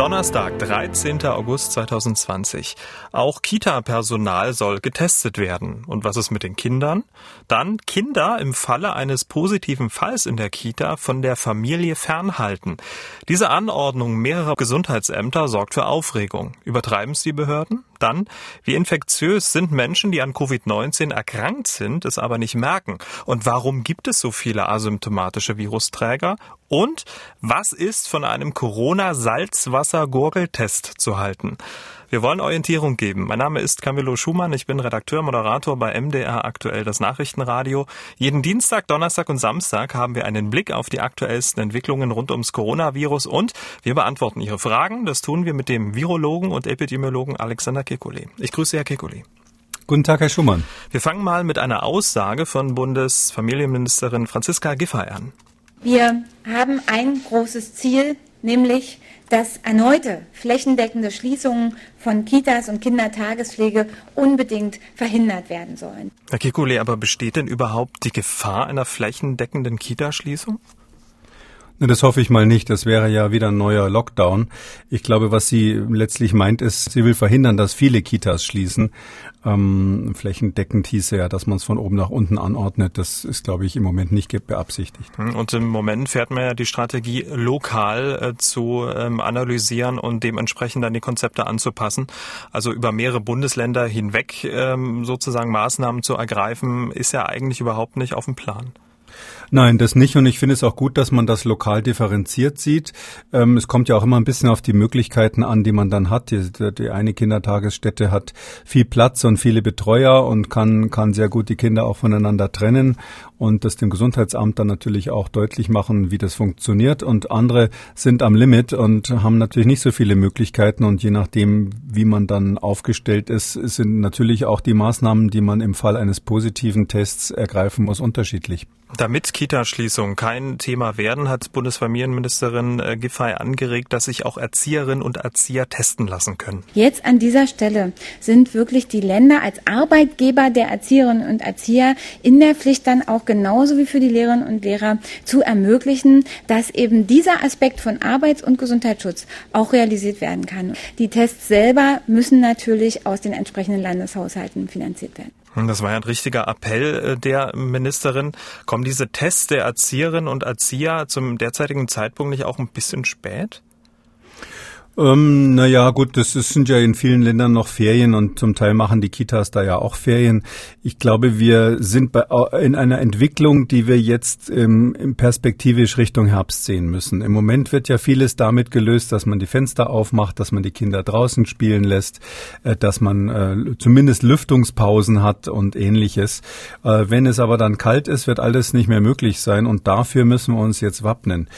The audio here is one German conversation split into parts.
Donnerstag, 13. August 2020. Auch Kita-Personal soll getestet werden. Und was ist mit den Kindern? Dann Kinder im Falle eines positiven Falls in der Kita von der Familie fernhalten. Diese Anordnung mehrerer Gesundheitsämter sorgt für Aufregung. Übertreiben es die Behörden? Dann, wie infektiös sind Menschen, die an Covid-19 erkrankt sind, es aber nicht merken? Und warum gibt es so viele asymptomatische Virusträger? Und was ist von einem Corona-Salzwasser-Gurgeltest zu halten? Wir wollen Orientierung geben. Mein Name ist Camillo Schumann. Ich bin Redakteur, Moderator bei MDR aktuell das Nachrichtenradio. Jeden Dienstag, Donnerstag und Samstag haben wir einen Blick auf die aktuellsten Entwicklungen rund ums Coronavirus und wir beantworten Ihre Fragen. Das tun wir mit dem Virologen und Epidemiologen Alexander Kekulé. Ich grüße Herr Kekulé. Guten Tag, Herr Schumann. Wir fangen mal mit einer Aussage von Bundesfamilienministerin Franziska Giffey an. Wir haben ein großes Ziel, nämlich dass erneute flächendeckende Schließungen von Kitas und Kindertagespflege unbedingt verhindert werden sollen. Herr Kikule, aber besteht denn überhaupt die Gefahr einer flächendeckenden Kitaschließung? Das hoffe ich mal nicht. Das wäre ja wieder ein neuer Lockdown. Ich glaube, was sie letztlich meint, ist, sie will verhindern, dass viele Kitas schließen. Ähm, flächendeckend hieße ja, dass man es von oben nach unten anordnet. Das ist, glaube ich, im Moment nicht beabsichtigt. Hm, und im Moment fährt man ja die Strategie lokal äh, zu ähm, analysieren und dementsprechend dann die Konzepte anzupassen. Also über mehrere Bundesländer hinweg ähm, sozusagen Maßnahmen zu ergreifen, ist ja eigentlich überhaupt nicht auf dem Plan. Nein, das nicht. Und ich finde es auch gut, dass man das lokal differenziert sieht. Ähm, es kommt ja auch immer ein bisschen auf die Möglichkeiten an, die man dann hat. Die, die, eine Kindertagesstätte hat viel Platz und viele Betreuer und kann, kann sehr gut die Kinder auch voneinander trennen und das dem Gesundheitsamt dann natürlich auch deutlich machen, wie das funktioniert. Und andere sind am Limit und haben natürlich nicht so viele Möglichkeiten. Und je nachdem, wie man dann aufgestellt ist, sind natürlich auch die Maßnahmen, die man im Fall eines positiven Tests ergreifen muss, unterschiedlich. Damit Kitaschließungen kein Thema werden, hat Bundesfamilienministerin äh, Giffey angeregt, dass sich auch Erzieherinnen und Erzieher testen lassen können. Jetzt an dieser Stelle sind wirklich die Länder als Arbeitgeber der Erzieherinnen und Erzieher in der Pflicht dann auch genauso wie für die Lehrerinnen und Lehrer zu ermöglichen, dass eben dieser Aspekt von Arbeits- und Gesundheitsschutz auch realisiert werden kann. Die Tests selber müssen natürlich aus den entsprechenden Landeshaushalten finanziert werden. Das war ja ein richtiger Appell äh, der Ministerin. Kommen diese Tests der Erzieherinnen und Erzieher zum derzeitigen Zeitpunkt nicht auch ein bisschen spät? Ähm, naja, gut, das, das sind ja in vielen Ländern noch Ferien und zum Teil machen die Kitas da ja auch Ferien. Ich glaube, wir sind bei, in einer Entwicklung, die wir jetzt ähm, perspektivisch Richtung Herbst sehen müssen. Im Moment wird ja vieles damit gelöst, dass man die Fenster aufmacht, dass man die Kinder draußen spielen lässt, äh, dass man äh, zumindest Lüftungspausen hat und ähnliches. Äh, wenn es aber dann kalt ist, wird alles nicht mehr möglich sein und dafür müssen wir uns jetzt wappnen.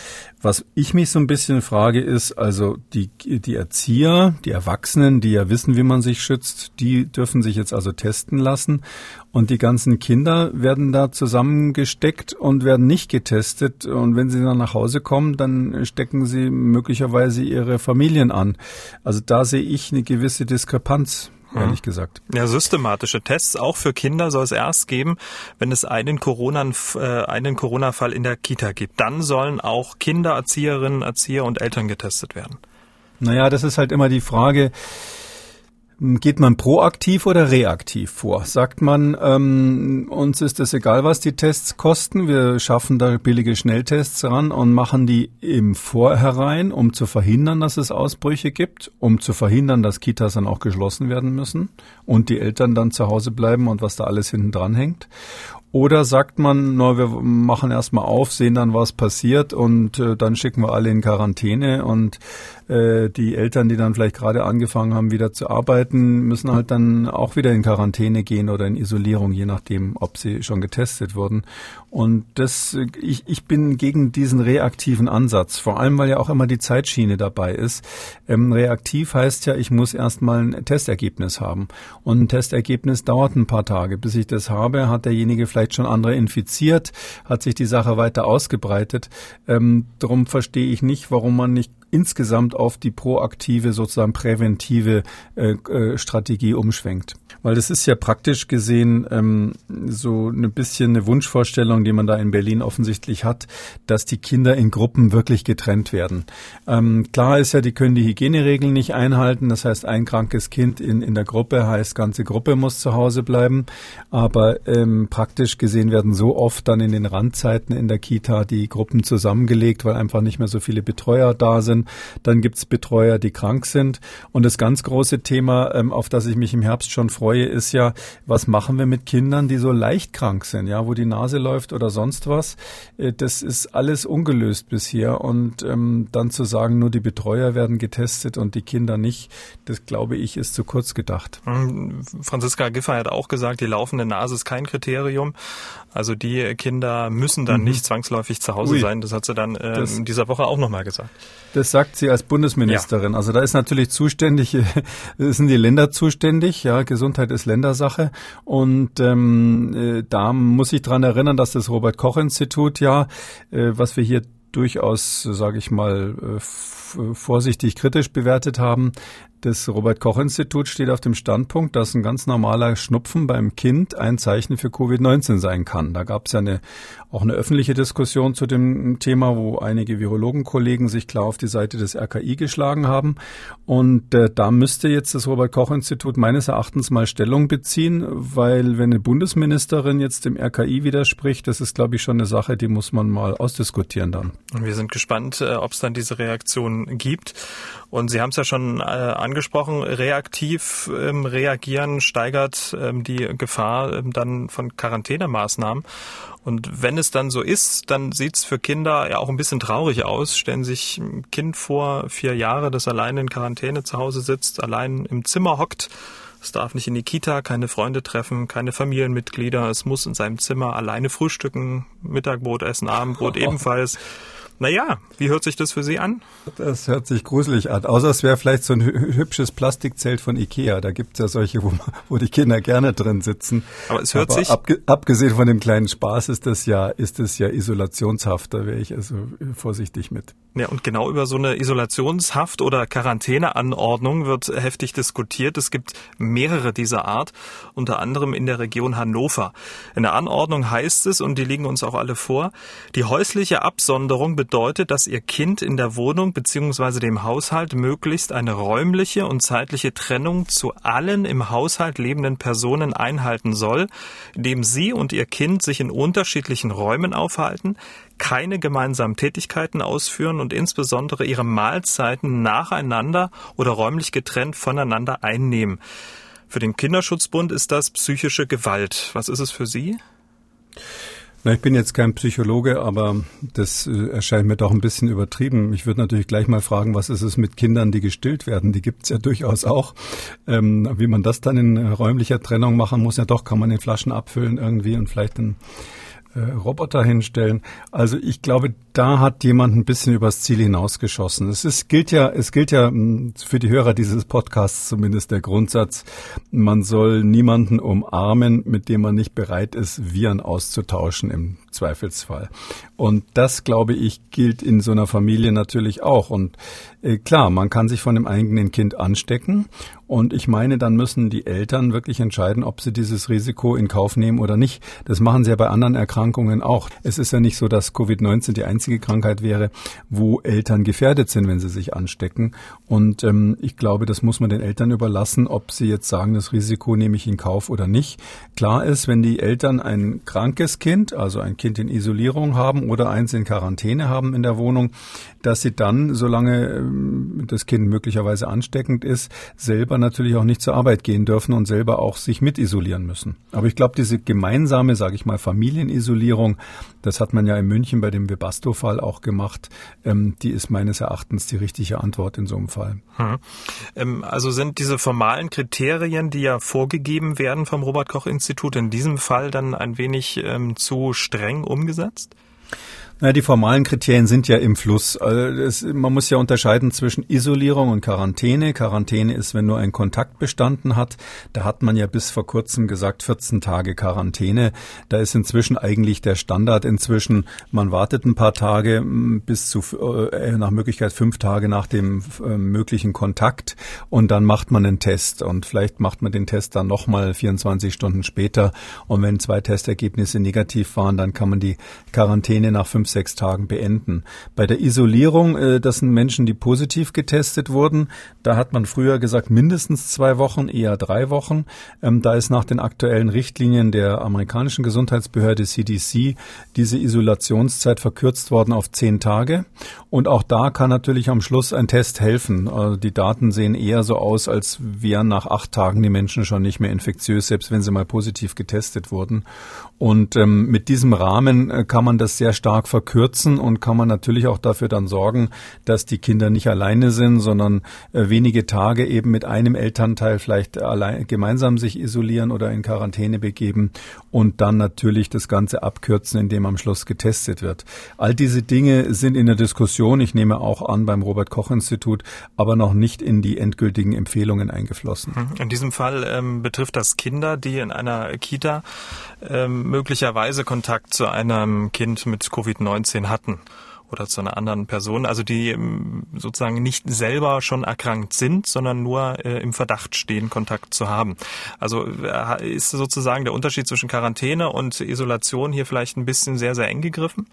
Was ich mich so ein bisschen frage, ist, also die, die Erzieher, die Erwachsenen, die ja wissen, wie man sich schützt, die dürfen sich jetzt also testen lassen. Und die ganzen Kinder werden da zusammengesteckt und werden nicht getestet. Und wenn sie dann nach Hause kommen, dann stecken sie möglicherweise ihre Familien an. Also da sehe ich eine gewisse Diskrepanz ehrlich mhm. gesagt. Ja, systematische Tests auch für Kinder soll es erst geben, wenn es einen Corona, äh, einen Corona-Fall in der Kita gibt. Dann sollen auch Kinder, Erzieherinnen, Erzieher und Eltern getestet werden. Naja, das ist halt immer die Frage, Geht man proaktiv oder reaktiv vor? Sagt man, ähm, uns ist es egal, was die Tests kosten, wir schaffen da billige Schnelltests ran und machen die im Vorherein, um zu verhindern, dass es Ausbrüche gibt, um zu verhindern, dass Kitas dann auch geschlossen werden müssen und die Eltern dann zu Hause bleiben und was da alles hinten dran hängt? Oder sagt man, na, wir machen erstmal auf, sehen dann, was passiert und äh, dann schicken wir alle in Quarantäne und äh, die Eltern, die dann vielleicht gerade angefangen haben, wieder zu arbeiten, müssen halt dann auch wieder in Quarantäne gehen oder in Isolierung, je nachdem, ob sie schon getestet wurden. Und das, ich, ich bin gegen diesen reaktiven Ansatz, vor allem, weil ja auch immer die Zeitschiene dabei ist. Ähm, reaktiv heißt ja, ich muss erstmal ein Testergebnis haben. Und ein Testergebnis dauert ein paar Tage. Bis ich das habe, hat derjenige vielleicht schon andere infiziert, hat sich die Sache weiter ausgebreitet. Ähm, darum verstehe ich nicht, warum man nicht insgesamt auf die proaktive, sozusagen präventive äh, äh, Strategie umschwenkt. Weil das ist ja praktisch gesehen ähm, so ein bisschen eine Wunschvorstellung, die man da in Berlin offensichtlich hat, dass die Kinder in Gruppen wirklich getrennt werden. Ähm, klar ist ja, die können die Hygieneregeln nicht einhalten. Das heißt, ein krankes Kind in, in der Gruppe heißt, ganze Gruppe muss zu Hause bleiben. Aber ähm, praktisch gesehen werden so oft dann in den Randzeiten in der Kita die Gruppen zusammengelegt, weil einfach nicht mehr so viele Betreuer da sind. Dann gibt's Betreuer, die krank sind. Und das ganz große Thema, ähm, auf das ich mich im Herbst schon freue, ist ja, was machen wir mit Kindern, die so leicht krank sind, ja, wo die Nase läuft oder sonst was. Äh, das ist alles ungelöst bisher. Und ähm, dann zu sagen, nur die Betreuer werden getestet und die Kinder nicht, das glaube ich, ist zu kurz gedacht. Mhm. Franziska Giffey hat auch gesagt, die laufende Nase ist kein Kriterium. Also die Kinder müssen dann mhm. nicht zwangsläufig zu Hause Ui. sein. Das hat sie dann äh, in dieser Woche auch nochmal gesagt. Das sagt sie als Bundesministerin. Ja. Also da ist natürlich zuständig, sind die Länder zuständig, ja, Gesundheit ist Ländersache. Und ähm, äh, da muss ich dran erinnern, dass das Robert Koch Institut ja, äh, was wir hier durchaus, sage ich mal, äh, vorsichtig kritisch bewertet haben, das Robert Koch Institut steht auf dem Standpunkt, dass ein ganz normaler Schnupfen beim Kind ein Zeichen für Covid-19 sein kann. Da gab es ja eine, auch eine öffentliche Diskussion zu dem Thema, wo einige Virologenkollegen sich klar auf die Seite des RKI geschlagen haben. Und äh, da müsste jetzt das Robert Koch Institut meines Erachtens mal Stellung beziehen, weil wenn eine Bundesministerin jetzt dem RKI widerspricht, das ist, glaube ich, schon eine Sache, die muss man mal ausdiskutieren dann. Wir sind gespannt, äh, ob es dann diese Reaktion gibt. Und Sie haben es ja schon äh, angesprochen, reaktiv ähm, reagieren steigert ähm, die Gefahr ähm, dann von Quarantänemaßnahmen. Und wenn es dann so ist, dann sieht es für Kinder ja auch ein bisschen traurig aus. Stellen sich ein Kind vor, vier Jahre, das allein in Quarantäne zu Hause sitzt, allein im Zimmer hockt. Es darf nicht in die Kita, keine Freunde treffen, keine Familienmitglieder. Es muss in seinem Zimmer alleine frühstücken, Mittagbrot essen, Abendbrot ebenfalls. Naja, wie hört sich das für Sie an? Das hört sich gruselig an. Außer es wäre vielleicht so ein hübsches Plastikzelt von Ikea. Da gibt es ja solche, wo, wo, die Kinder gerne drin sitzen. Aber es hört Aber sich. Abge, abgesehen von dem kleinen Spaß ist das ja, ist ja isolationshaft. Da wäre ich also vorsichtig mit. Ja, und genau über so eine Isolationshaft oder Quarantäneanordnung wird heftig diskutiert. Es gibt mehrere dieser Art, unter anderem in der Region Hannover. In der Anordnung heißt es, und die liegen uns auch alle vor, die häusliche Absonderung bedeutet, dass Ihr Kind in der Wohnung bzw. dem Haushalt möglichst eine räumliche und zeitliche Trennung zu allen im Haushalt lebenden Personen einhalten soll, indem Sie und Ihr Kind sich in unterschiedlichen Räumen aufhalten, keine gemeinsamen Tätigkeiten ausführen und insbesondere ihre Mahlzeiten nacheinander oder räumlich getrennt voneinander einnehmen. Für den Kinderschutzbund ist das psychische Gewalt. Was ist es für Sie? Na, ich bin jetzt kein Psychologe, aber das äh, erscheint mir doch ein bisschen übertrieben. Ich würde natürlich gleich mal fragen, was ist es mit Kindern, die gestillt werden? Die gibt es ja durchaus auch. Ähm, wie man das dann in räumlicher Trennung machen muss, ja doch, kann man in Flaschen abfüllen irgendwie und vielleicht dann äh, Roboter hinstellen. Also ich glaube, da hat jemand ein bisschen übers Ziel hinausgeschossen. Es ist, gilt ja, es gilt ja hm, für die Hörer dieses Podcasts zumindest der Grundsatz, man soll niemanden umarmen, mit dem man nicht bereit ist, Viren auszutauschen im Zweifelsfall. Und das, glaube ich, gilt in so einer Familie natürlich auch. Und äh, klar, man kann sich von dem eigenen Kind anstecken. Und ich meine, dann müssen die Eltern wirklich entscheiden, ob sie dieses Risiko in Kauf nehmen oder nicht. Das machen sie ja bei anderen Erkrankungen auch. Es ist ja nicht so, dass Covid-19 die einzige Krankheit wäre, wo Eltern gefährdet sind, wenn sie sich anstecken. Und ähm, ich glaube, das muss man den Eltern überlassen, ob sie jetzt sagen, das Risiko nehme ich in Kauf oder nicht. Klar ist, wenn die Eltern ein krankes Kind, also ein Kind in Isolierung haben oder eins in Quarantäne haben in der Wohnung, dass sie dann, solange ähm, das Kind möglicherweise ansteckend ist, selber natürlich auch nicht zur Arbeit gehen dürfen und selber auch sich mit isolieren müssen. Aber ich glaube, diese gemeinsame, sage ich mal, Familienisolierung, das hat man ja in München bei dem Webasto-Fall auch gemacht, ähm, die ist meines Erachtens die richtige Antwort in so einem Fall. Hm. Ähm, also sind diese formalen Kriterien, die ja vorgegeben werden vom Robert Koch Institut, in diesem Fall dann ein wenig ähm, zu streng umgesetzt? Na, die formalen Kriterien sind ja im Fluss. Also es, man muss ja unterscheiden zwischen Isolierung und Quarantäne. Quarantäne ist, wenn nur ein Kontakt bestanden hat. Da hat man ja bis vor kurzem gesagt 14 Tage Quarantäne. Da ist inzwischen eigentlich der Standard inzwischen, man wartet ein paar Tage bis zu äh, nach Möglichkeit fünf Tage nach dem äh, möglichen Kontakt und dann macht man einen Test und vielleicht macht man den Test dann nochmal 24 Stunden später und wenn zwei Testergebnisse negativ waren, dann kann man die Quarantäne nach fünf sechs Tagen beenden. Bei der Isolierung, äh, das sind Menschen, die positiv getestet wurden. Da hat man früher gesagt mindestens zwei Wochen, eher drei Wochen. Ähm, da ist nach den aktuellen Richtlinien der amerikanischen Gesundheitsbehörde CDC diese Isolationszeit verkürzt worden auf zehn Tage. Und auch da kann natürlich am Schluss ein Test helfen. Also die Daten sehen eher so aus, als wären nach acht Tagen die Menschen schon nicht mehr infektiös, selbst wenn sie mal positiv getestet wurden. Und ähm, mit diesem Rahmen äh, kann man das sehr stark verkürzen und kann man natürlich auch dafür dann sorgen, dass die Kinder nicht alleine sind, sondern äh, wenige Tage eben mit einem Elternteil vielleicht allein, gemeinsam sich isolieren oder in Quarantäne begeben und dann natürlich das Ganze abkürzen, indem am Schluss getestet wird. All diese Dinge sind in der Diskussion, ich nehme auch an beim Robert Koch Institut, aber noch nicht in die endgültigen Empfehlungen eingeflossen. In diesem Fall ähm, betrifft das Kinder, die in einer Kita ähm, möglicherweise Kontakt zu einem Kind mit Covid-19 hatten oder zu einer anderen Person, also die ähm, sozusagen nicht selber schon erkrankt sind, sondern nur äh, im Verdacht stehen, Kontakt zu haben. Also äh, ist sozusagen der Unterschied zwischen Quarantäne und Isolation hier vielleicht ein bisschen sehr, sehr eng gegriffen?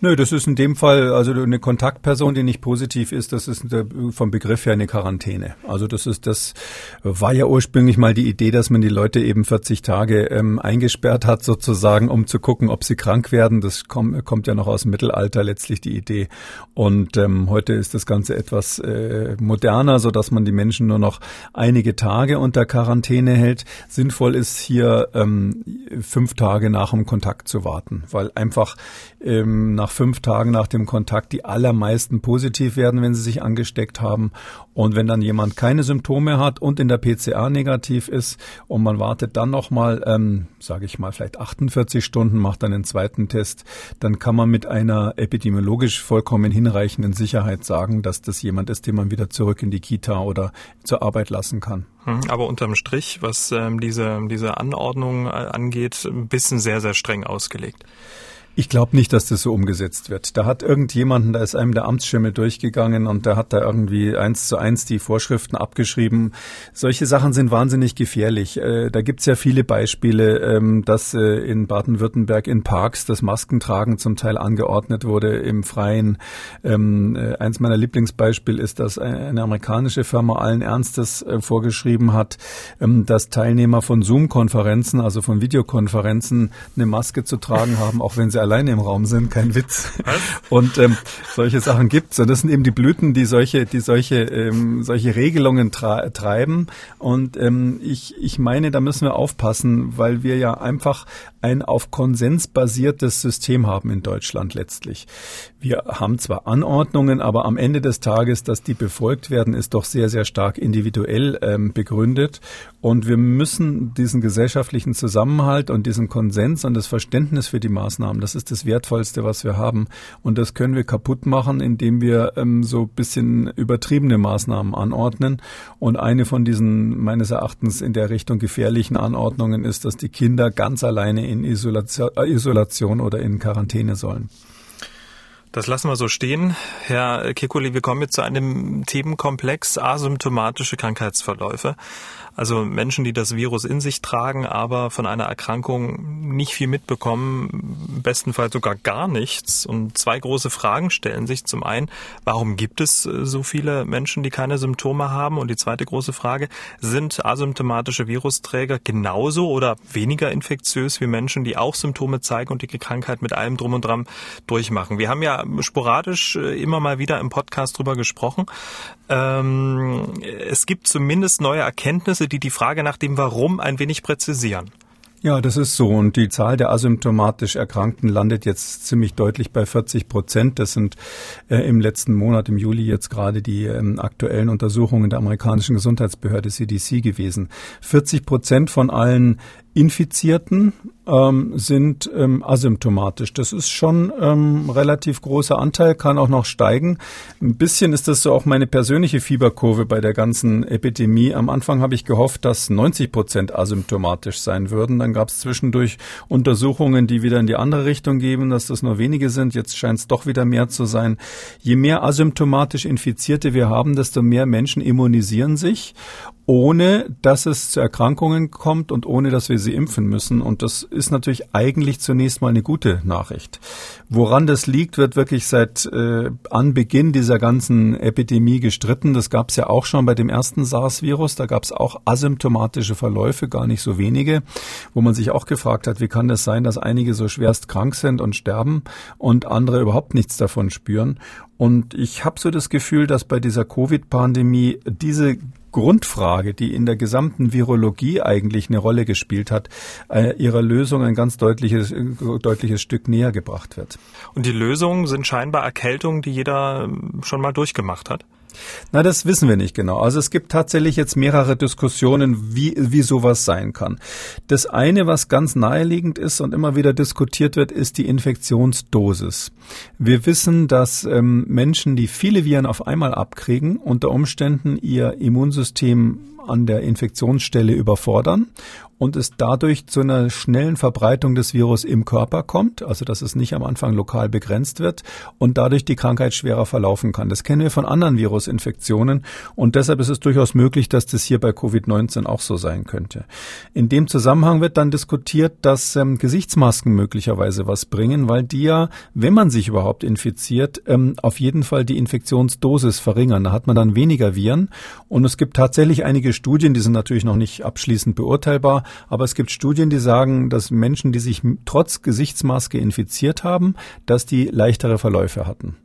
Nö, das ist in dem Fall, also eine Kontaktperson, die nicht positiv ist, das ist vom Begriff her eine Quarantäne. Also das ist, das war ja ursprünglich mal die Idee, dass man die Leute eben 40 Tage ähm, eingesperrt hat, sozusagen, um zu gucken, ob sie krank werden. Das kommt, kommt ja noch aus dem Mittelalter letztlich die Idee Idee. Und ähm, heute ist das Ganze etwas äh, moderner, so dass man die Menschen nur noch einige Tage unter Quarantäne hält. Sinnvoll ist hier ähm, fünf Tage nach dem Kontakt zu warten, weil einfach ähm, nach fünf Tagen nach dem Kontakt die allermeisten positiv werden, wenn sie sich angesteckt haben. Und wenn dann jemand keine Symptome hat und in der PCA negativ ist und man wartet dann nochmal, ähm, sage ich mal, vielleicht 48 Stunden, macht dann den zweiten Test, dann kann man mit einer epidemiologisch vollkommen hinreichenden Sicherheit sagen, dass das jemand ist, den man wieder zurück in die Kita oder zur Arbeit lassen kann. Hm, aber unterm Strich, was ähm, diese, diese Anordnung äh, angeht, ein bisschen sehr, sehr streng ausgelegt. Ich glaube nicht, dass das so umgesetzt wird. Da hat irgendjemanden, da ist einem der Amtsschimmel durchgegangen und der hat da irgendwie eins zu eins die Vorschriften abgeschrieben. Solche Sachen sind wahnsinnig gefährlich. Äh, da gibt's ja viele Beispiele, ähm, dass äh, in Baden-Württemberg in Parks das Maskentragen zum Teil angeordnet wurde im Freien. Ähm, äh, eins meiner Lieblingsbeispiele ist, dass eine amerikanische Firma allen Ernstes vorgeschrieben hat, ähm, dass Teilnehmer von Zoom-Konferenzen, also von Videokonferenzen, eine Maske zu tragen haben, auch wenn sie alleine im Raum sind, kein Witz. Was? Und ähm, solche Sachen gibt's. Und das sind eben die Blüten, die solche, die solche, ähm, solche Regelungen treiben. Und ähm, ich, ich meine, da müssen wir aufpassen, weil wir ja einfach ein auf Konsens basiertes System haben in Deutschland letztlich. Wir haben zwar Anordnungen, aber am Ende des Tages, dass die befolgt werden, ist doch sehr, sehr stark individuell ähm, begründet. Und wir müssen diesen gesellschaftlichen Zusammenhalt und diesen Konsens und das Verständnis für die Maßnahmen, das ist das Wertvollste, was wir haben. Und das können wir kaputt machen, indem wir ähm, so bisschen übertriebene Maßnahmen anordnen. Und eine von diesen meines Erachtens in der Richtung gefährlichen Anordnungen ist, dass die Kinder ganz alleine in Isolation, äh, Isolation oder in Quarantäne sollen. Das lassen wir so stehen. Herr Kekuli, wir kommen jetzt zu einem Themenkomplex asymptomatische Krankheitsverläufe. Also Menschen, die das Virus in sich tragen, aber von einer Erkrankung nicht viel mitbekommen, im besten Fall sogar gar nichts. Und zwei große Fragen stellen sich. Zum einen, warum gibt es äh, so viele Menschen, die keine Symptome haben? Und die zweite große Frage, sind asymptomatische Virusträger genauso oder weniger infektiös wie Menschen, die auch Symptome zeigen und die Krankheit mit allem drum und dran durchmachen? Wir haben ja sporadisch äh, immer mal wieder im Podcast drüber gesprochen. Ähm, es gibt zumindest neue Erkenntnisse, die die Frage nach dem Warum ein wenig präzisieren. Ja, das ist so. Und die Zahl der asymptomatisch Erkrankten landet jetzt ziemlich deutlich bei 40 Prozent. Das sind äh, im letzten Monat, im Juli jetzt gerade die ähm, aktuellen Untersuchungen der amerikanischen Gesundheitsbehörde CDC gewesen. 40 Prozent von allen Infizierten ähm, sind ähm, asymptomatisch. Das ist schon ähm, relativ großer Anteil, kann auch noch steigen. Ein bisschen ist das so auch meine persönliche Fieberkurve bei der ganzen Epidemie. Am Anfang habe ich gehofft, dass 90 Prozent asymptomatisch sein würden. Dann gab es zwischendurch Untersuchungen, die wieder in die andere Richtung geben, dass das nur wenige sind. Jetzt scheint es doch wieder mehr zu sein. Je mehr asymptomatisch Infizierte wir haben, desto mehr Menschen immunisieren sich ohne dass es zu Erkrankungen kommt und ohne dass wir sie impfen müssen. Und das ist natürlich eigentlich zunächst mal eine gute Nachricht. Woran das liegt, wird wirklich seit äh, Anbeginn dieser ganzen Epidemie gestritten. Das gab es ja auch schon bei dem ersten SARS-Virus. Da gab es auch asymptomatische Verläufe, gar nicht so wenige, wo man sich auch gefragt hat, wie kann das sein, dass einige so schwerst krank sind und sterben und andere überhaupt nichts davon spüren. Und ich habe so das Gefühl, dass bei dieser Covid-Pandemie diese Grundfrage, die in der gesamten Virologie eigentlich eine Rolle gespielt hat, äh, ihrer Lösung ein ganz deutliches, deutliches Stück näher gebracht wird. Und die Lösungen sind scheinbar Erkältungen, die jeder ähm, schon mal durchgemacht hat? Na, das wissen wir nicht genau. Also es gibt tatsächlich jetzt mehrere Diskussionen, wie, wie sowas sein kann. Das eine, was ganz naheliegend ist und immer wieder diskutiert wird, ist die Infektionsdosis. Wir wissen, dass ähm, Menschen, die viele Viren auf einmal abkriegen, unter Umständen ihr Immunsystem an der Infektionsstelle überfordern und es dadurch zu einer schnellen Verbreitung des Virus im Körper kommt, also dass es nicht am Anfang lokal begrenzt wird und dadurch die Krankheit schwerer verlaufen kann. Das kennen wir von anderen Virusinfektionen und deshalb ist es durchaus möglich, dass das hier bei Covid-19 auch so sein könnte. In dem Zusammenhang wird dann diskutiert, dass ähm, Gesichtsmasken möglicherweise was bringen, weil die ja, wenn man sich überhaupt infiziert, ähm, auf jeden Fall die Infektionsdosis verringern. Da hat man dann weniger Viren und es gibt tatsächlich einige Studien, die sind natürlich noch nicht abschließend beurteilbar, aber es gibt Studien, die sagen, dass Menschen, die sich trotz Gesichtsmaske infiziert haben, dass die leichtere Verläufe hatten.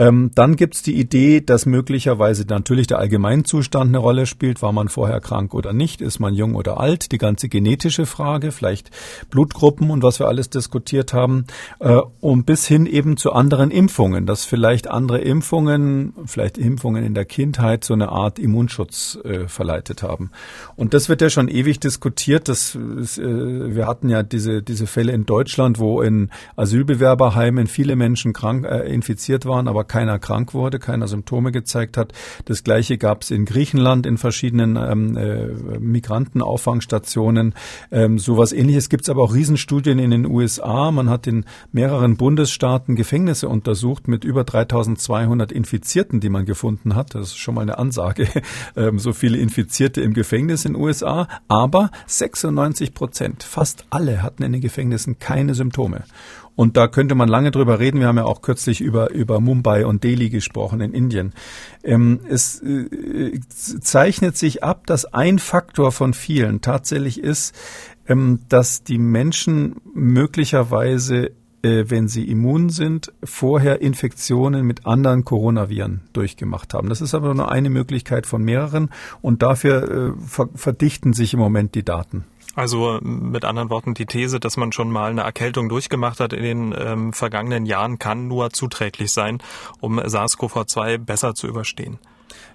Ähm, dann gibt es die Idee, dass möglicherweise natürlich der Allgemeinzustand eine Rolle spielt. War man vorher krank oder nicht? Ist man jung oder alt? Die ganze genetische Frage, vielleicht Blutgruppen und was wir alles diskutiert haben. Äh, und bis hin eben zu anderen Impfungen, dass vielleicht andere Impfungen, vielleicht Impfungen in der Kindheit so eine Art Immunschutz äh, verleitet haben. Und das wird ja schon ewig diskutiert. Das, äh, wir hatten ja diese, diese Fälle in Deutschland, wo in Asylbewerberheimen viele Menschen krank äh, infiziert waren, aber keiner krank wurde, keiner Symptome gezeigt hat. Das Gleiche gab es in Griechenland in verschiedenen ähm, äh, Migrantenauffangstationen. Ähm, sowas Ähnliches gibt es aber auch Riesenstudien in den USA. Man hat in mehreren Bundesstaaten Gefängnisse untersucht mit über 3.200 Infizierten, die man gefunden hat. Das ist schon mal eine Ansage. ähm, so viele Infizierte im Gefängnis in den USA. Aber 96 Prozent, fast alle hatten in den Gefängnissen keine Symptome. Und da könnte man lange drüber reden. Wir haben ja auch kürzlich über, über Mumbai und Delhi gesprochen in Indien. Ähm, es äh, zeichnet sich ab, dass ein Faktor von vielen tatsächlich ist, ähm, dass die Menschen möglicherweise äh, wenn sie immun sind, vorher Infektionen mit anderen Coronaviren durchgemacht haben. Das ist aber nur eine Möglichkeit von mehreren und dafür äh, verdichten sich im Moment die Daten. Also mit anderen Worten, die These, dass man schon mal eine Erkältung durchgemacht hat in den ähm, vergangenen Jahren, kann nur zuträglich sein, um SARS-CoV-2 besser zu überstehen.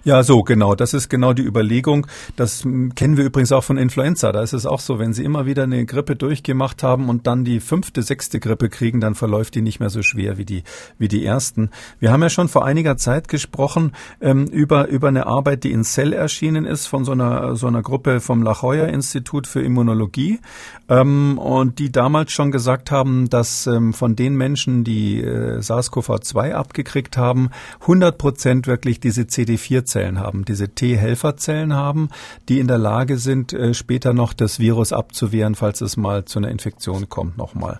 Ja, so genau. Das ist genau die Überlegung. Das kennen wir übrigens auch von Influenza. Da ist es auch so, wenn Sie immer wieder eine Grippe durchgemacht haben und dann die fünfte, sechste Grippe kriegen, dann verläuft die nicht mehr so schwer wie die wie die ersten. Wir haben ja schon vor einiger Zeit gesprochen ähm, über über eine Arbeit, die in Cell erschienen ist von so einer so einer Gruppe vom La Jolla Institut für Immunologie ähm, und die damals schon gesagt haben, dass ähm, von den Menschen, die äh, SARS-CoV-2 abgekriegt haben, 100 Prozent wirklich diese CD4 T-Zellen haben, diese T-Helferzellen haben, die in der Lage sind, äh, später noch das Virus abzuwehren, falls es mal zu einer Infektion kommt nochmal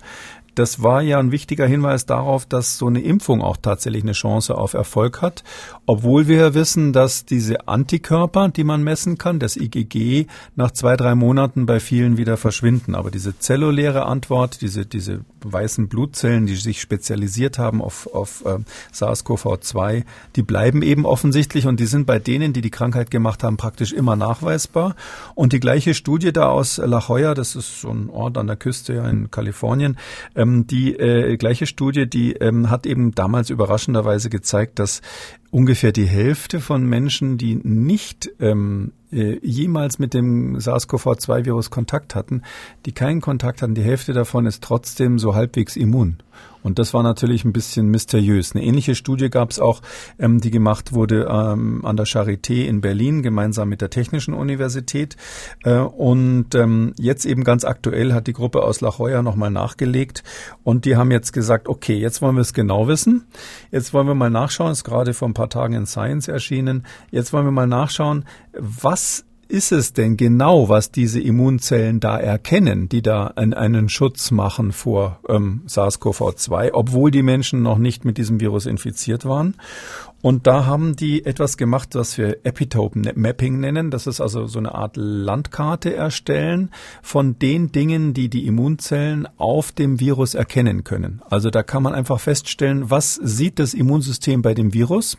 das war ja ein wichtiger Hinweis darauf, dass so eine Impfung auch tatsächlich eine Chance auf Erfolg hat, obwohl wir wissen, dass diese Antikörper, die man messen kann, das IgG, nach zwei, drei Monaten bei vielen wieder verschwinden. Aber diese zelluläre Antwort, diese, diese weißen Blutzellen, die sich spezialisiert haben auf, auf äh, SARS-CoV-2, die bleiben eben offensichtlich und die sind bei denen, die die Krankheit gemacht haben, praktisch immer nachweisbar. Und die gleiche Studie da aus La Jolla, das ist so ein Ort an der Küste in Kalifornien, ähm, die äh, gleiche Studie, die ähm, hat eben damals überraschenderweise gezeigt, dass ungefähr die Hälfte von Menschen, die nicht ähm, äh, jemals mit dem SARS-CoV-2-Virus Kontakt hatten, die keinen Kontakt hatten, die Hälfte davon ist trotzdem so halbwegs immun. Und das war natürlich ein bisschen mysteriös. Eine ähnliche Studie gab es auch, ähm, die gemacht wurde ähm, an der Charité in Berlin, gemeinsam mit der Technischen Universität. Äh, und ähm, jetzt eben ganz aktuell hat die Gruppe aus La Jolla nochmal nachgelegt und die haben jetzt gesagt, okay, jetzt wollen wir es genau wissen. Jetzt wollen wir mal nachschauen, ist gerade vor ein paar Tagen in Science erschienen. Jetzt wollen wir mal nachschauen, was ist es denn genau, was diese Immunzellen da erkennen, die da einen Schutz machen vor ähm, SARS-CoV-2, obwohl die Menschen noch nicht mit diesem Virus infiziert waren? Und da haben die etwas gemacht, was wir Epitope Mapping nennen. Das ist also so eine Art Landkarte erstellen von den Dingen, die die Immunzellen auf dem Virus erkennen können. Also da kann man einfach feststellen, was sieht das Immunsystem bei dem Virus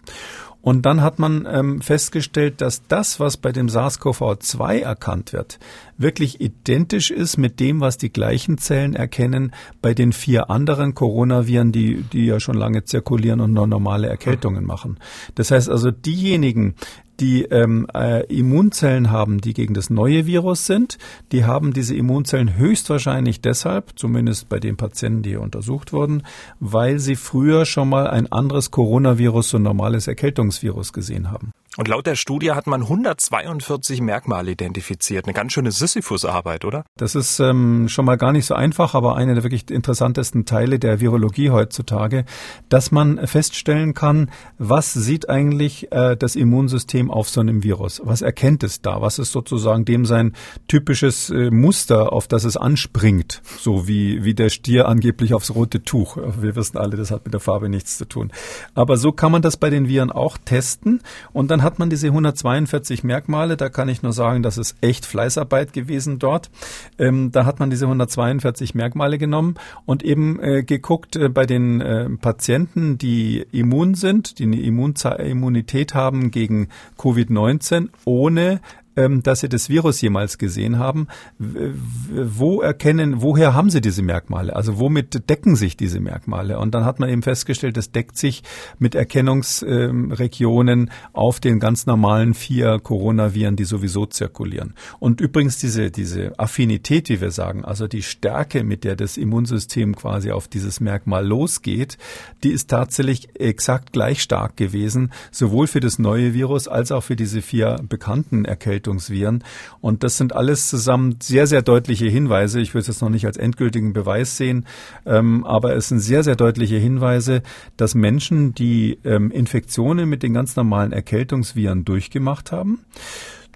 und dann hat man ähm, festgestellt, dass das, was bei dem SARS-CoV-2 erkannt wird, wirklich identisch ist mit dem, was die gleichen Zellen erkennen bei den vier anderen Coronaviren, die, die ja schon lange zirkulieren und nur normale Erkältungen machen. Das heißt also, diejenigen, die ähm, äh, Immunzellen haben, die gegen das neue Virus sind. Die haben diese Immunzellen höchstwahrscheinlich deshalb, zumindest bei den Patienten, die hier untersucht wurden, weil sie früher schon mal ein anderes Coronavirus, so ein normales Erkältungsvirus gesehen haben. Und laut der Studie hat man 142 Merkmale identifiziert. Eine ganz schöne Sisyphus-Arbeit, oder? Das ist ähm, schon mal gar nicht so einfach, aber eine der wirklich interessantesten Teile der Virologie heutzutage, dass man feststellen kann, was sieht eigentlich äh, das Immunsystem auf so einem Virus? Was erkennt es da? Was ist sozusagen dem sein typisches äh, Muster, auf das es anspringt? So wie, wie der Stier angeblich aufs rote Tuch. Wir wissen alle, das hat mit der Farbe nichts zu tun. Aber so kann man das bei den Viren auch testen und dann hat man diese 142 Merkmale. Da kann ich nur sagen, das ist echt Fleißarbeit gewesen dort. Ähm, da hat man diese 142 Merkmale genommen und eben äh, geguckt äh, bei den äh, Patienten, die immun sind, die eine Immunität haben gegen Covid-19, ohne dass Sie das Virus jemals gesehen haben. Wo erkennen, woher haben Sie diese Merkmale? Also womit decken sich diese Merkmale? Und dann hat man eben festgestellt, das deckt sich mit Erkennungsregionen auf den ganz normalen vier Coronaviren, die sowieso zirkulieren. Und übrigens diese, diese Affinität, wie wir sagen, also die Stärke, mit der das Immunsystem quasi auf dieses Merkmal losgeht, die ist tatsächlich exakt gleich stark gewesen, sowohl für das neue Virus als auch für diese vier bekannten Erkältungen Erkältungsviren. Und das sind alles zusammen sehr, sehr deutliche Hinweise. Ich würde es jetzt noch nicht als endgültigen Beweis sehen, ähm, aber es sind sehr, sehr deutliche Hinweise, dass Menschen, die ähm, Infektionen mit den ganz normalen Erkältungsviren durchgemacht haben,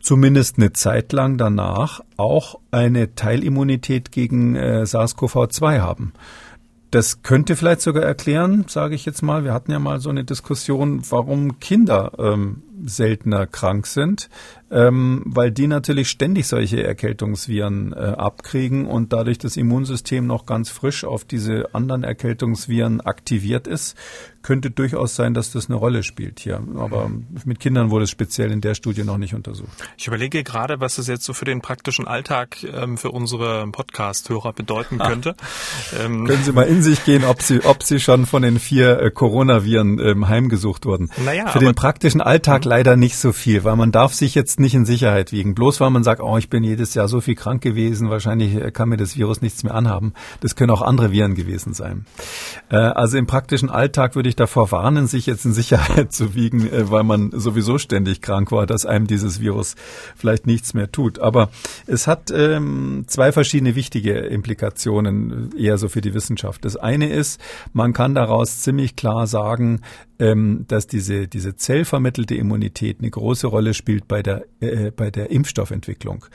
zumindest eine Zeit lang danach auch eine Teilimmunität gegen äh, SARS-CoV-2 haben. Das könnte vielleicht sogar erklären, sage ich jetzt mal, wir hatten ja mal so eine Diskussion, warum Kinder ähm, seltener krank sind, ähm, weil die natürlich ständig solche Erkältungsviren äh, abkriegen und dadurch das Immunsystem noch ganz frisch auf diese anderen Erkältungsviren aktiviert ist, könnte durchaus sein, dass das eine Rolle spielt hier. Aber mit Kindern wurde es speziell in der Studie noch nicht untersucht. Ich überlege gerade, was es jetzt so für den praktischen Alltag ähm, für unsere Podcast-Hörer bedeuten könnte. Ähm, Können Sie mal in sich gehen, ob Sie, ob Sie schon von den vier äh, Coronaviren ähm, heimgesucht wurden. Naja, für den praktischen Alltag leider nicht so viel, weil man darf sich jetzt nicht in Sicherheit wiegen. Bloß weil man sagt, oh, ich bin jedes Jahr so viel krank gewesen, wahrscheinlich kann mir das Virus nichts mehr anhaben. Das können auch andere Viren gewesen sein. Äh, also im praktischen Alltag würde ich davor warnen, sich jetzt in Sicherheit zu wiegen, äh, weil man sowieso ständig krank war, dass einem dieses Virus vielleicht nichts mehr tut. Aber es hat ähm, zwei verschiedene wichtige Implikationen, eher so für die Wissenschaft. Das eine ist, man kann daraus ziemlich klar sagen, ähm, dass diese, diese zellvermittelte Immunität eine große Rolle spielt bei der, äh, bei der Impfstoffentwicklung.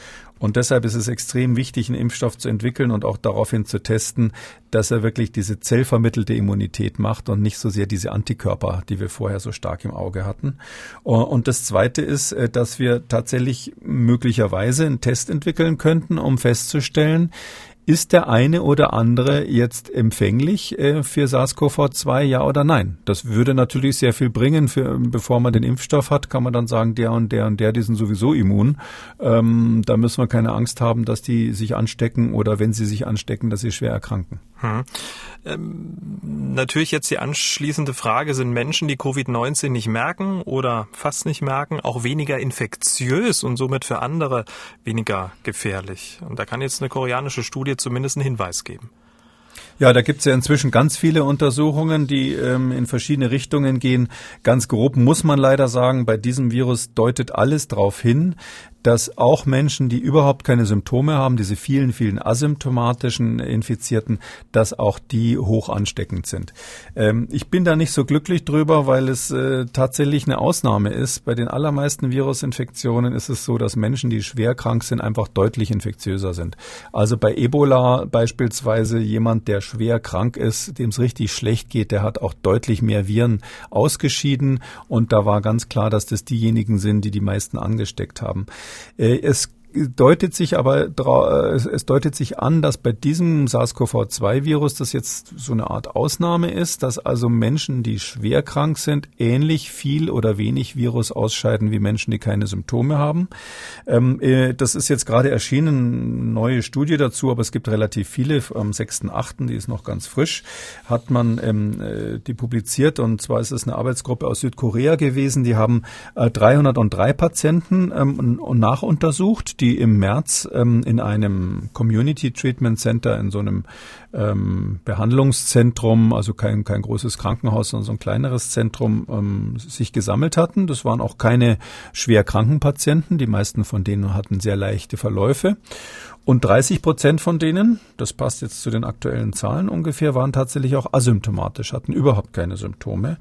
Und deshalb ist es extrem wichtig, einen Impfstoff zu entwickeln und auch daraufhin zu testen, dass er wirklich diese zellvermittelte Immunität macht und nicht so sehr diese Antikörper, die wir vorher so stark im Auge hatten. Und das Zweite ist, äh, dass wir tatsächlich möglicherweise einen Test entwickeln könnten, um festzustellen, ist der eine oder andere jetzt empfänglich äh, für SARS-CoV-2, ja oder nein? Das würde natürlich sehr viel bringen. Für, bevor man den Impfstoff hat, kann man dann sagen, der und der und der, die sind sowieso immun. Ähm, da müssen wir keine Angst haben, dass die sich anstecken oder wenn sie sich anstecken, dass sie schwer erkranken. Hm. Ähm, natürlich jetzt die anschließende Frage, sind Menschen, die Covid-19 nicht merken oder fast nicht merken, auch weniger infektiös und somit für andere weniger gefährlich? Und da kann jetzt eine koreanische Studie zumindest einen Hinweis geben. Ja, da gibt's ja inzwischen ganz viele Untersuchungen, die ähm, in verschiedene Richtungen gehen. Ganz grob muss man leider sagen, bei diesem Virus deutet alles darauf hin, dass auch Menschen, die überhaupt keine Symptome haben, diese vielen, vielen asymptomatischen Infizierten, dass auch die hoch ansteckend sind. Ähm, ich bin da nicht so glücklich drüber, weil es äh, tatsächlich eine Ausnahme ist. Bei den allermeisten Virusinfektionen ist es so, dass Menschen, die schwer krank sind, einfach deutlich infektiöser sind. Also bei Ebola beispielsweise jemand, der schwer krank ist, dem es richtig schlecht geht, der hat auch deutlich mehr Viren ausgeschieden und da war ganz klar, dass das diejenigen sind, die die meisten angesteckt haben. Äh, es deutet sich aber äh, es deutet sich an, dass bei diesem SARS-CoV-2-Virus das jetzt so eine Art Ausnahme ist, dass also Menschen, die schwer krank sind, ähnlich viel oder wenig Virus ausscheiden wie Menschen, die keine Symptome haben. Ähm, äh, das ist jetzt gerade erschienen, eine neue Studie dazu, aber es gibt relativ viele. Am 6.8., die ist noch ganz frisch, hat man ähm, äh, die publiziert und zwar ist es eine Arbeitsgruppe aus Südkorea gewesen. Die haben 303 Patienten ähm, nachuntersucht, die die im März ähm, in einem Community Treatment Center, in so einem ähm, Behandlungszentrum, also kein, kein großes Krankenhaus, sondern so ein kleineres Zentrum, ähm, sich gesammelt hatten. Das waren auch keine schwer kranken Patienten. Die meisten von denen hatten sehr leichte Verläufe. Und 30 Prozent von denen, das passt jetzt zu den aktuellen Zahlen ungefähr, waren tatsächlich auch asymptomatisch, hatten überhaupt keine Symptome.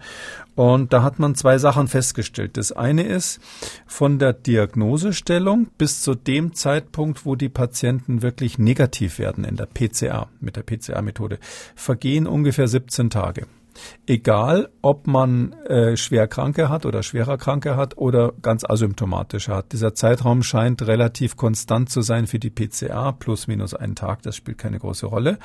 Und da hat man zwei Sachen festgestellt. Das eine ist, von der Diagnosestellung bis zu dem Zeitpunkt, wo die Patienten wirklich negativ werden in der PCA, mit der PCA-Methode, vergehen ungefähr 17 Tage. Egal, ob man äh, schwer Kranke hat oder schwerer Kranke hat oder ganz asymptomatisch hat. Dieser Zeitraum scheint relativ konstant zu sein für die PCA, plus minus einen Tag, das spielt keine große Rolle.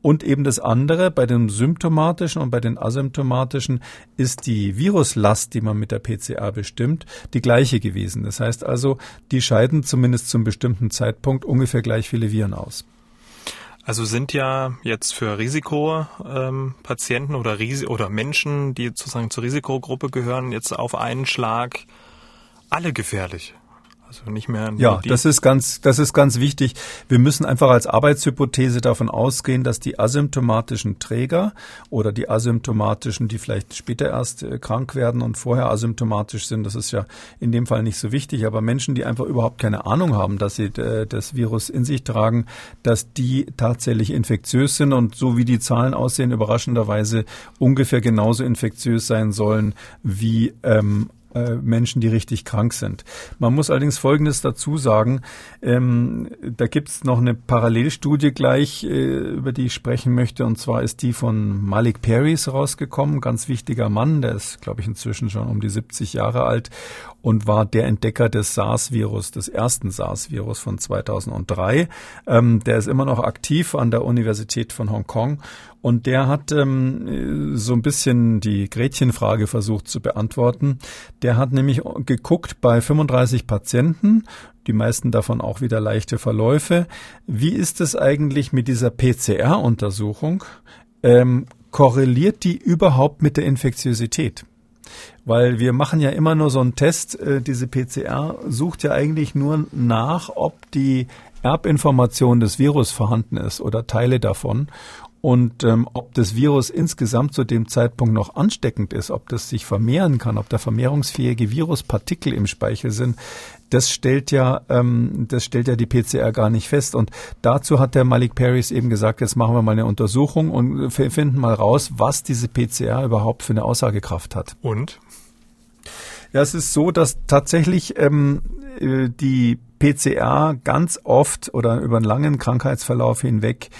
Und eben das andere, bei den symptomatischen und bei den asymptomatischen ist die Viruslast, die man mit der PCA bestimmt, die gleiche gewesen. Das heißt also, die scheiden zumindest zum bestimmten Zeitpunkt ungefähr gleich viele Viren aus. Also sind ja jetzt für Risikopatienten oder, Ris oder Menschen, die sozusagen zur Risikogruppe gehören, jetzt auf einen Schlag alle gefährlich. Also nicht mehr. Ja, das ist ganz, das ist ganz wichtig. Wir müssen einfach als Arbeitshypothese davon ausgehen, dass die asymptomatischen Träger oder die asymptomatischen, die vielleicht später erst äh, krank werden und vorher asymptomatisch sind, das ist ja in dem Fall nicht so wichtig, aber Menschen, die einfach überhaupt keine Ahnung haben, dass sie äh, das Virus in sich tragen, dass die tatsächlich infektiös sind und so wie die Zahlen aussehen, überraschenderweise ungefähr genauso infektiös sein sollen wie ähm, äh, Menschen, die richtig krank sind. Man muss allerdings Folgendes dazu sagen. Ähm, da gibt es noch eine Parallelstudie gleich, äh, über die ich sprechen möchte. Und zwar ist die von Malik Paris rausgekommen. Ganz wichtiger Mann. Der ist, glaube ich, inzwischen schon um die 70 Jahre alt und war der Entdecker des SARS-Virus, des ersten SARS-Virus von 2003. Ähm, der ist immer noch aktiv an der Universität von Hongkong und der hat ähm, so ein bisschen die Gretchenfrage versucht zu beantworten. Der hat nämlich geguckt bei 35 Patienten, die meisten davon auch wieder leichte Verläufe. Wie ist es eigentlich mit dieser PCR-Untersuchung? Ähm, korreliert die überhaupt mit der Infektiosität? Weil wir machen ja immer nur so einen Test. Äh, diese PCR sucht ja eigentlich nur nach, ob die Erbinformation des Virus vorhanden ist oder Teile davon und ähm, ob das Virus insgesamt zu dem Zeitpunkt noch ansteckend ist, ob das sich vermehren kann, ob da vermehrungsfähige Viruspartikel im Speichel sind, das stellt ja, ähm, das stellt ja die PCR gar nicht fest. Und dazu hat der Malik Paris eben gesagt, jetzt machen wir mal eine Untersuchung und finden mal raus, was diese PCR überhaupt für eine Aussagekraft hat. Und? Ja, es ist so, dass tatsächlich ähm, äh, die PCR ganz oft oder über einen langen Krankheitsverlauf hinweg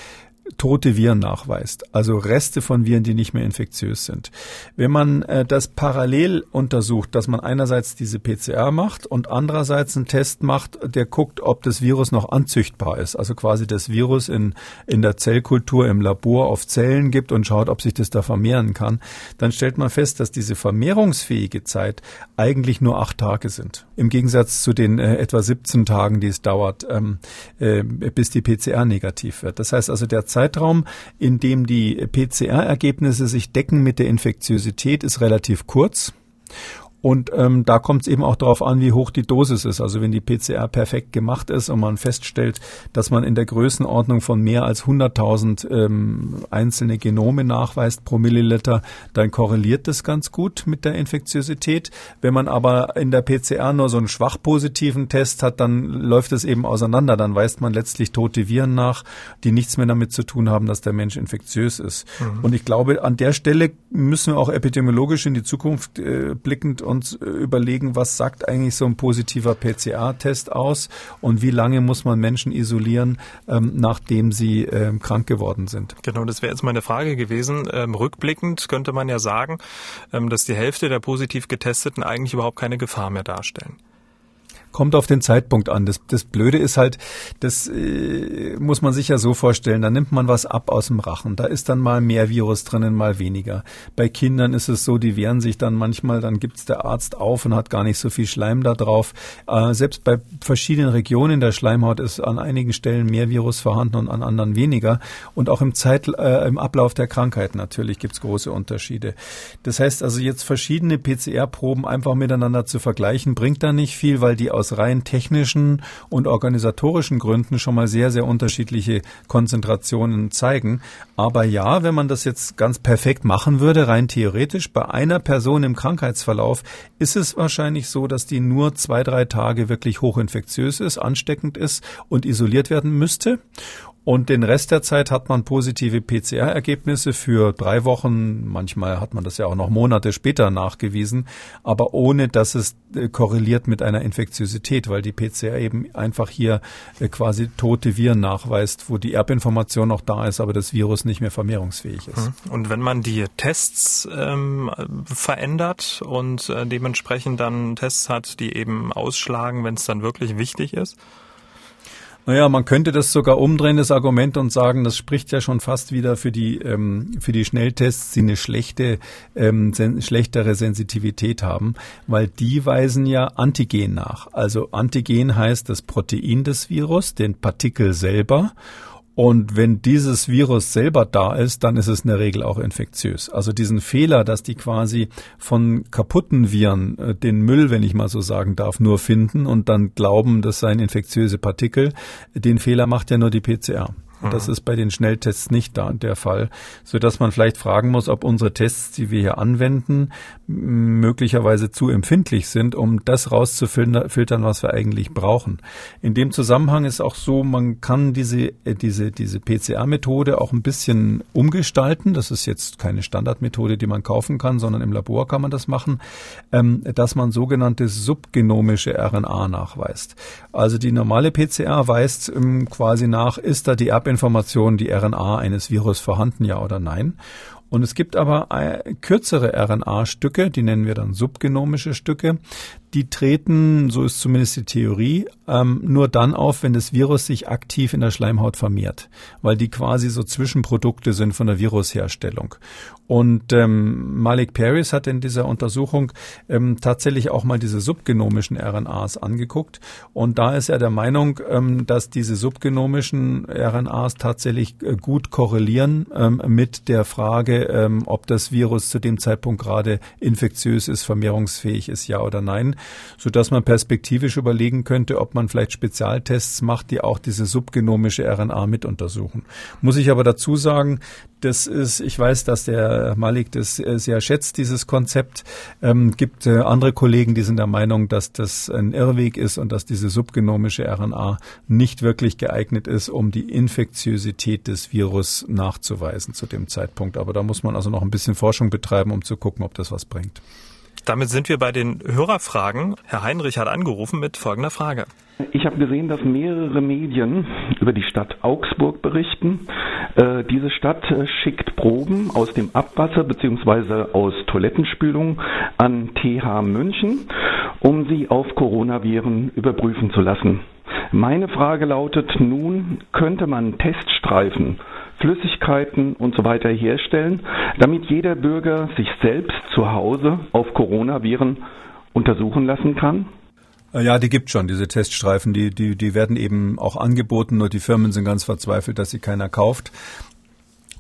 tote Viren nachweist, also Reste von Viren, die nicht mehr infektiös sind. Wenn man äh, das parallel untersucht, dass man einerseits diese PCR macht und andererseits einen Test macht, der guckt, ob das Virus noch anzüchtbar ist, also quasi das Virus in, in der Zellkultur im Labor auf Zellen gibt und schaut, ob sich das da vermehren kann, dann stellt man fest, dass diese vermehrungsfähige Zeit eigentlich nur acht Tage sind. Im Gegensatz zu den äh, etwa 17 Tagen, die es dauert, ähm, äh, bis die PCR negativ wird. Das heißt also, der Zeitraum, in dem die PCR-Ergebnisse sich decken mit der Infektiosität, ist relativ kurz. Und ähm, da kommt es eben auch darauf an, wie hoch die Dosis ist. Also wenn die PCR perfekt gemacht ist und man feststellt, dass man in der Größenordnung von mehr als 100.000 ähm, einzelne Genome nachweist pro Milliliter, dann korreliert das ganz gut mit der Infektiosität. Wenn man aber in der PCR nur so einen schwach positiven Test hat, dann läuft es eben auseinander. Dann weist man letztlich tote Viren nach, die nichts mehr damit zu tun haben, dass der Mensch infektiös ist. Mhm. Und ich glaube, an der Stelle müssen wir auch epidemiologisch in die Zukunft äh, blickend uns äh, überlegen, was sagt eigentlich so ein positiver PCR-Test aus und wie lange muss man Menschen isolieren, ähm, nachdem sie ähm, krank geworden sind. Genau, das wäre jetzt meine Frage gewesen. Ähm, rückblickend könnte man ja sagen, ähm, dass die Hälfte der positiv Getesteten eigentlich überhaupt keine Gefahr mehr darstellen. Kommt auf den Zeitpunkt an. Das, das Blöde ist halt, das äh, muss man sich ja so vorstellen. Da nimmt man was ab aus dem Rachen. Da ist dann mal mehr Virus drinnen, mal weniger. Bei Kindern ist es so, die wehren sich dann manchmal, dann gibt's der Arzt auf und hat gar nicht so viel Schleim da drauf. Äh, selbst bei verschiedenen Regionen der Schleimhaut ist an einigen Stellen mehr Virus vorhanden und an anderen weniger. Und auch im, Zeit, äh, im Ablauf der Krankheit natürlich gibt's große Unterschiede. Das heißt also jetzt verschiedene PCR-Proben einfach miteinander zu vergleichen, bringt da nicht viel, weil die aus aus rein technischen und organisatorischen Gründen schon mal sehr, sehr unterschiedliche Konzentrationen zeigen. Aber ja, wenn man das jetzt ganz perfekt machen würde, rein theoretisch, bei einer Person im Krankheitsverlauf ist es wahrscheinlich so, dass die nur zwei, drei Tage wirklich hochinfektiös ist, ansteckend ist und isoliert werden müsste. Und den Rest der Zeit hat man positive PCR-Ergebnisse für drei Wochen. Manchmal hat man das ja auch noch Monate später nachgewiesen, aber ohne dass es äh, korreliert mit einer Infektiosität, weil die PCR eben einfach hier äh, quasi tote Viren nachweist, wo die Erbinformation noch da ist, aber das Virus nicht mehr vermehrungsfähig ist. Mhm. Und wenn man die Tests ähm, verändert und äh, dementsprechend dann Tests hat, die eben ausschlagen, wenn es dann wirklich wichtig ist? Naja, man könnte das sogar umdrehen, das Argument, und sagen, das spricht ja schon fast wieder für die, ähm, für die Schnelltests, die eine schlechte, ähm, sen schlechtere Sensitivität haben, weil die weisen ja Antigen nach. Also Antigen heißt das Protein des Virus, den Partikel selber. Und wenn dieses Virus selber da ist, dann ist es in der Regel auch infektiös. Also diesen Fehler, dass die quasi von kaputten Viren äh, den Müll, wenn ich mal so sagen darf, nur finden und dann glauben, das seien infektiöse Partikel, den Fehler macht ja nur die PCR. Und das mhm. ist bei den Schnelltests nicht da der Fall, so dass man vielleicht fragen muss, ob unsere Tests, die wir hier anwenden, möglicherweise zu empfindlich sind, um das rauszufiltern, was wir eigentlich brauchen. In dem Zusammenhang ist auch so, man kann diese, äh, diese, diese PCR-Methode auch ein bisschen umgestalten. Das ist jetzt keine Standardmethode, die man kaufen kann, sondern im Labor kann man das machen, ähm, dass man sogenannte subgenomische RNA nachweist. Also die normale PCR weist ähm, quasi nach, ist da die Erbinformation Information die RNA eines Virus vorhanden, ja oder nein. Und es gibt aber äh, kürzere RNA-Stücke, die nennen wir dann subgenomische Stücke, die treten, so ist zumindest die Theorie, ähm, nur dann auf, wenn das Virus sich aktiv in der Schleimhaut vermehrt, weil die quasi so Zwischenprodukte sind von der Virusherstellung. Und ähm, Malik Paris hat in dieser Untersuchung ähm, tatsächlich auch mal diese subgenomischen RNAs angeguckt. Und da ist er der Meinung, ähm, dass diese subgenomischen RNAs tatsächlich äh, gut korrelieren ähm, mit der Frage, ähm, ob das Virus zu dem Zeitpunkt gerade infektiös ist, vermehrungsfähig ist, ja oder nein so dass man perspektivisch überlegen könnte, ob man vielleicht Spezialtests macht, die auch diese subgenomische RNA mit untersuchen. Muss ich aber dazu sagen, das ist, ich weiß, dass der Malik das sehr schätzt, dieses Konzept. Ähm, gibt äh, andere Kollegen, die sind der Meinung, dass das ein Irrweg ist und dass diese subgenomische RNA nicht wirklich geeignet ist, um die Infektiosität des Virus nachzuweisen zu dem Zeitpunkt. Aber da muss man also noch ein bisschen Forschung betreiben, um zu gucken, ob das was bringt. Damit sind wir bei den Hörerfragen. Herr Heinrich hat angerufen mit folgender Frage. Ich habe gesehen, dass mehrere Medien über die Stadt Augsburg berichten, Äh, diese Stadt äh, schickt Proben aus dem Abwasser bzw. aus Toilettenspülung an TH München, um sie auf Coronaviren überprüfen zu lassen. Meine Frage lautet nun, könnte man Teststreifen, Flüssigkeiten und so weiter herstellen, damit jeder Bürger sich selbst zu Hause auf Coronaviren untersuchen lassen kann? Äh, ja, die gibt schon, diese Teststreifen, die, die, die werden eben auch angeboten, nur die Firmen sind ganz verzweifelt, dass sie keiner kauft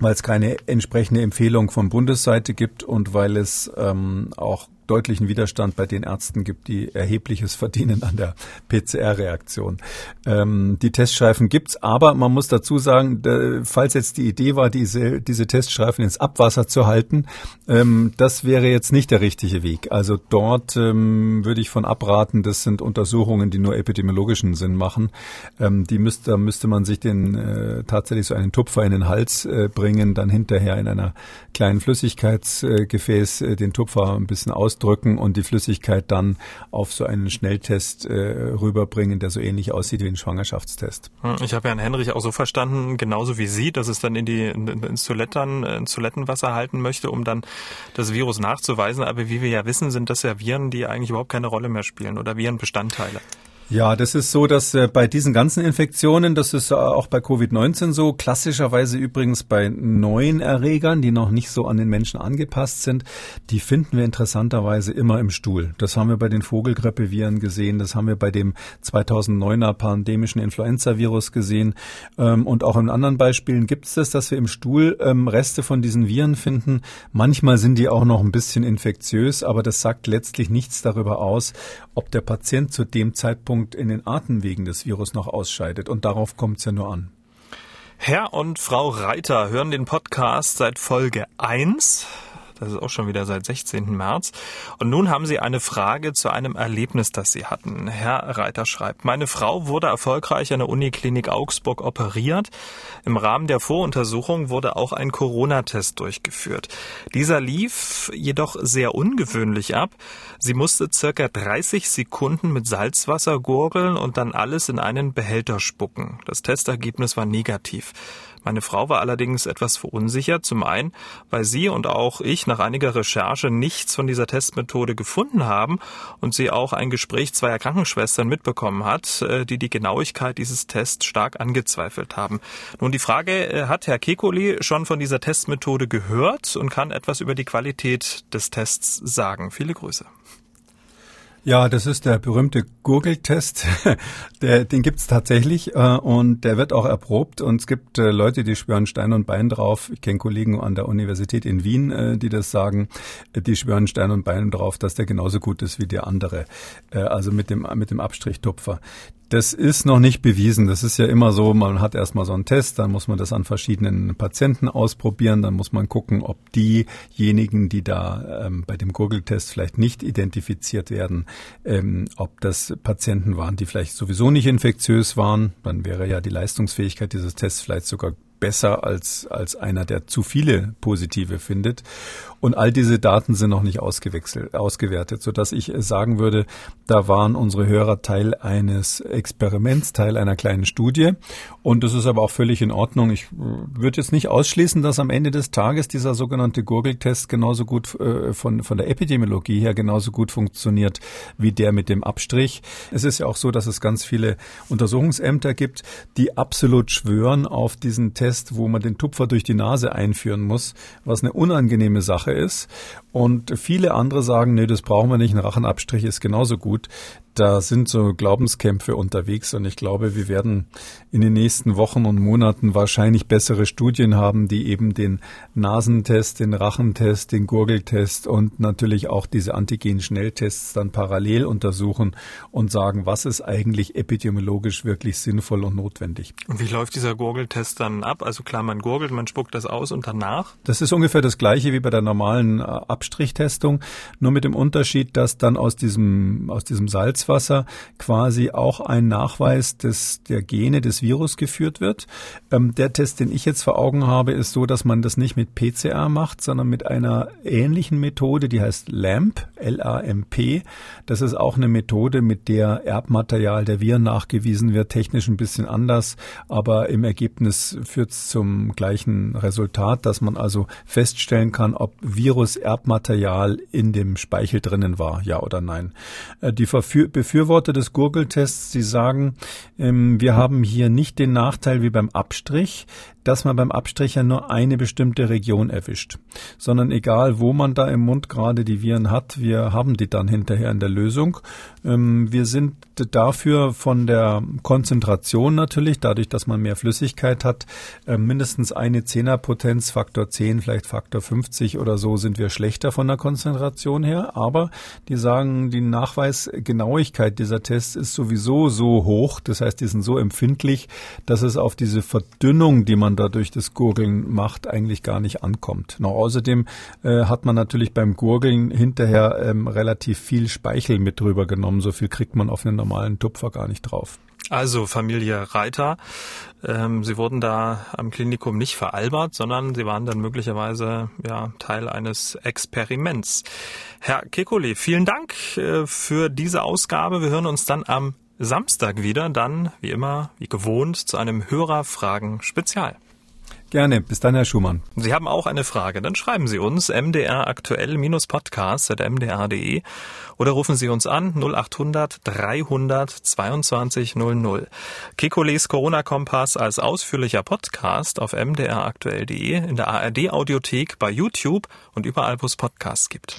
weil es keine entsprechende Empfehlung von Bundesseite gibt und weil es ähm, auch deutlichen Widerstand bei den Ärzten gibt, die erhebliches verdienen an der PCR-Reaktion. Ähm, die Teststreifen gibt's, aber man muss dazu sagen, falls jetzt die Idee war, diese, diese Teststreifen ins Abwasser zu halten, ähm, das wäre jetzt nicht der richtige Weg. Also dort ähm, würde ich von abraten. Das sind Untersuchungen, die nur epidemiologischen Sinn machen. Ähm, die müsste, da müsste man sich den äh, tatsächlich so einen Tupfer in den Hals äh, bringen, dann hinterher in einer kleinen Flüssigkeitsgefäß äh, den Tupfer ein bisschen aus ausdrücken und die Flüssigkeit dann auf so einen Schnelltest äh, rüberbringen, der so ähnlich aussieht wie ein Schwangerschaftstest. Hm, ich habe Herrn Henrich auch so verstanden, genauso wie Sie, dass es dann in die ins, Toiletten, ins Toilettenwasser halten möchte, um dann das Virus nachzuweisen. Aber wie wir ja wissen, sind das ja Viren, die eigentlich überhaupt keine Rolle mehr spielen oder Virenbestandteile. Ja, das ist so, dass äh, bei diesen ganzen Infektionen, das ist äh, auch bei Covid-19 so, klassischerweise übrigens bei neuen Erregern, die noch nicht so an den Menschen angepasst sind, die finden wir interessanterweise immer im Stuhl. Das haben wir bei den Vogelgrippeviren gesehen, das haben wir bei dem 2009er pandemischen Influenza-Virus gesehen ähm, und auch in anderen Beispielen gibt es das, dass wir im Stuhl ähm, Reste von diesen Viren finden. Manchmal sind die auch noch ein bisschen infektiös, aber das sagt letztlich nichts darüber aus, ob der Patient zu dem Zeitpunkt Zeitpunkt in den Atemwegen des Virus noch ausscheidet. Und darauf kommt es ja nur an. Herr und Frau Reiter hören den Podcast seit Folge 1. Das ist auch schon wieder seit 16. März. Und nun haben Sie eine Frage zu einem Erlebnis, das Sie hatten. Herr Reiter schreibt, meine Frau wurde erfolgreich an der Uniklinik Augsburg operiert. Im Rahmen der Voruntersuchung wurde auch ein Corona-Test durchgeführt. Dieser lief jedoch sehr ungewöhnlich ab. Sie musste circa 30 Sekunden mit Salzwasser gurgeln und dann alles in einen Behälter spucken. Das Testergebnis war negativ. Meine Frau war allerdings etwas verunsichert. Zum einen, weil sie und auch ich nach einiger Recherche nichts von dieser Testmethode gefunden haben und sie auch ein Gespräch zweier Krankenschwestern mitbekommen hat, äh, die die Genauigkeit dieses Tests stark angezweifelt haben. Nun die Frage, äh, hat Herr Kekoli schon von dieser Testmethode gehört und kann etwas über die Qualität des Tests sagen? Viele Grüße. Ja, das ist der berühmte Gurgeltest. Der, den gibt's tatsächlich äh, und der wird auch erprobt. Und es gibt äh, Leute, die schwören Stein und Bein drauf. Ich kenne Kollegen an der Universität in Wien, äh, die das sagen. Die schwören Stein und Bein drauf, dass der genauso gut ist wie der andere. Äh, also mit dem, mit dem Abstrichtupfer. Das ist noch nicht bewiesen. Das ist ja immer so, man hat erstmal so einen Test, dann muss man das an verschiedenen Patienten ausprobieren, dann muss man gucken, ob diejenigen, die da ähm, bei dem Gurgeltest vielleicht nicht identifiziert werden, ähm, ob das Patienten waren, die vielleicht sowieso nicht infektiös waren. Dann wäre ja die Leistungsfähigkeit dieses Tests vielleicht sogar besser als, als einer, der zu viele positive findet. Und all diese Daten sind noch nicht ausgewechselt, ausgewertet, sodass ich sagen würde, da waren unsere Hörer Teil eines Experiments, Teil einer kleinen Studie. Und das ist aber auch völlig in Ordnung. Ich würde jetzt nicht ausschließen, dass am Ende des Tages dieser sogenannte Gurgeltest genauso gut äh, von, von der Epidemiologie her genauso gut funktioniert wie der mit dem Abstrich. Es ist ja auch so, dass es ganz viele Untersuchungsämter gibt, die absolut schwören auf diesen Test, wo man den Tupfer durch die Nase einführen muss, was eine unangenehme Sache ist. Und viele andere sagen, nee, das brauchen wir nicht, ein Rachenabstrich ist genauso gut da sind so Glaubenskämpfe unterwegs und ich glaube, wir werden in den nächsten Wochen und Monaten wahrscheinlich bessere Studien haben, die eben den Nasentest, den Rachentest, den Gurgeltest und natürlich auch diese Antigen-Schnelltests dann parallel untersuchen und sagen, was ist eigentlich epidemiologisch wirklich sinnvoll und notwendig. Und wie läuft dieser Gurgeltest dann ab? Also klar, man gurgelt, man spuckt das aus und danach? Das ist ungefähr das gleiche wie bei der normalen äh, Abstrichtestung, nur mit dem Unterschied, dass dann aus diesem, aus diesem Salz Salzwasser quasi auch ein Nachweis des, der Gene des Virus geführt wird. Ähm, der Test, den ich jetzt vor Augen habe, ist so, dass man das nicht mit PCR macht, sondern mit einer ähnlichen Methode, die heißt LAMP, L-A-M-P. Das ist auch eine Methode, mit der Erbmaterial der Viren nachgewiesen wird, technisch ein bisschen anders, aber im Ergebnis führt es zum gleichen Resultat, dass man also feststellen kann, ob Virus-Erbmaterial in dem Speichel drinnen war, ja oder nein. Äh, die Befürworter des Gurgeltests, sie sagen, ähm, wir haben hier nicht den Nachteil wie beim Abstrich, dass man beim Abstrich ja nur eine bestimmte Region erwischt, sondern egal, wo man da im Mund gerade die Viren hat, wir haben die dann hinterher in der Lösung. Ähm, wir sind dafür von der Konzentration natürlich, dadurch, dass man mehr Flüssigkeit hat, äh, mindestens eine Zehnerpotenz, Faktor 10, vielleicht Faktor 50 oder so, sind wir schlechter von der Konzentration her. Aber die sagen, die Nachweisgenauigkeit dieser Tests ist sowieso so hoch, das heißt, die sind so empfindlich, dass es auf diese Verdünnung, die man man dadurch das Gurgeln macht, eigentlich gar nicht ankommt. Noch außerdem äh, hat man natürlich beim Gurgeln hinterher ähm, relativ viel Speichel mit drüber genommen. So viel kriegt man auf einen normalen Tupfer gar nicht drauf. Also Familie Reiter, ähm, Sie wurden da am Klinikum nicht veralbert, sondern Sie waren dann möglicherweise ja Teil eines Experiments. Herr Kekulé, vielen Dank äh, für diese Ausgabe. Wir hören uns dann am Samstag wieder, dann wie immer, wie gewohnt, zu einem Hörerfragen-Spezial. Gerne. Bis dann, Herr Schumann. Sie haben auch eine Frage, dann schreiben Sie uns mdraktuell-podcast.mdr.de oder rufen Sie uns an 0800 300 22 00. Kekules Corona-Kompass als ausführlicher Podcast auf mdraktuell.de, in der ARD-Audiothek, bei YouTube und überall, wo es Podcasts gibt.